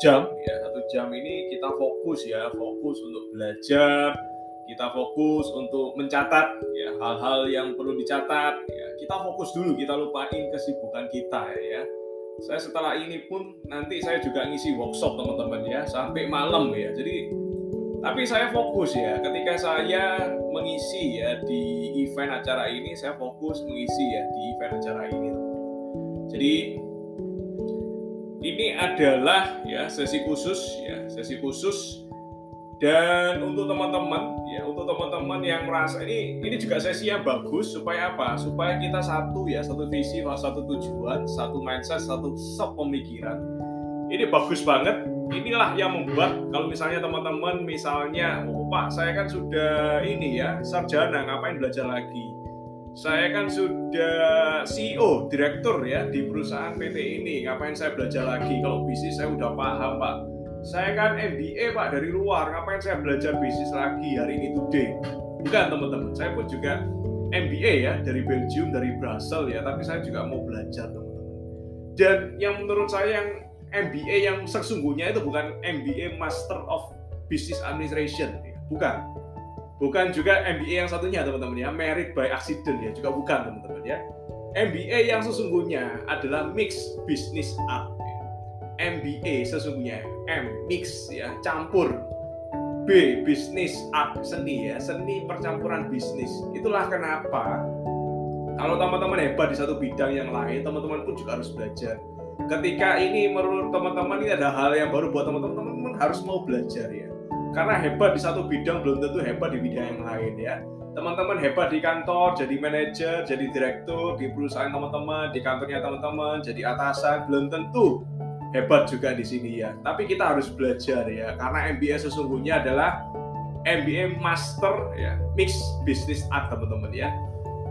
jam ya satu jam ini kita fokus ya fokus untuk belajar kita fokus untuk mencatat ya hal-hal yang perlu dicatat ya kita fokus dulu kita lupain kesibukan kita ya. Saya setelah ini pun nanti saya juga ngisi workshop teman-teman ya sampai malam ya. Jadi tapi saya fokus ya ketika saya mengisi ya di event acara ini saya fokus mengisi ya di event acara ini jadi ini adalah ya sesi khusus ya sesi khusus. Dan untuk teman-teman ya untuk teman-teman yang merasa ini ini juga sesi yang bagus supaya apa? Supaya kita satu ya satu visi satu tujuan satu mindset satu pemikiran ini bagus banget. Inilah yang membuat kalau misalnya teman-teman misalnya oh pak saya kan sudah ini ya sarjana ngapain belajar lagi saya kan sudah CEO direktur ya di perusahaan PT ini. Ngapain saya belajar lagi? Kalau bisnis saya udah paham pak. Saya kan MBA pak dari luar. Ngapain saya belajar bisnis lagi hari ini today? Bukan teman-teman. Saya pun juga MBA ya dari Belgium dari Brussels ya. Tapi saya juga mau belajar teman-teman. Dan yang menurut saya yang MBA yang sesungguhnya itu bukan MBA Master of Business Administration. Bukan bukan juga MBA yang satunya teman-teman ya. Merit by accident ya. Juga bukan teman-teman ya. MBA yang sesungguhnya adalah Mixed Business Art MBA sesungguhnya M mix ya. Campur. B bisnis art seni ya. Seni percampuran bisnis itulah kenapa kalau teman-teman hebat di satu bidang yang lain teman-teman pun juga harus belajar. Ketika ini menurut teman-teman ini ada hal yang baru buat teman-teman teman harus mau belajar ya karena hebat di satu bidang belum tentu hebat di bidang yang lain ya teman-teman hebat di kantor jadi manajer jadi direktur di perusahaan teman-teman di kantornya teman-teman jadi atasan belum tentu hebat juga di sini ya. Tapi kita harus belajar ya, karena MBA sesungguhnya adalah MBA Master ya, Mix Business Art teman-teman ya.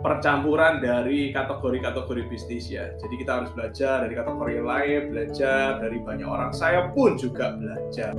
Percampuran dari kategori-kategori bisnis ya. Jadi kita harus belajar dari kategori lain, belajar dari banyak orang. Saya pun juga belajar.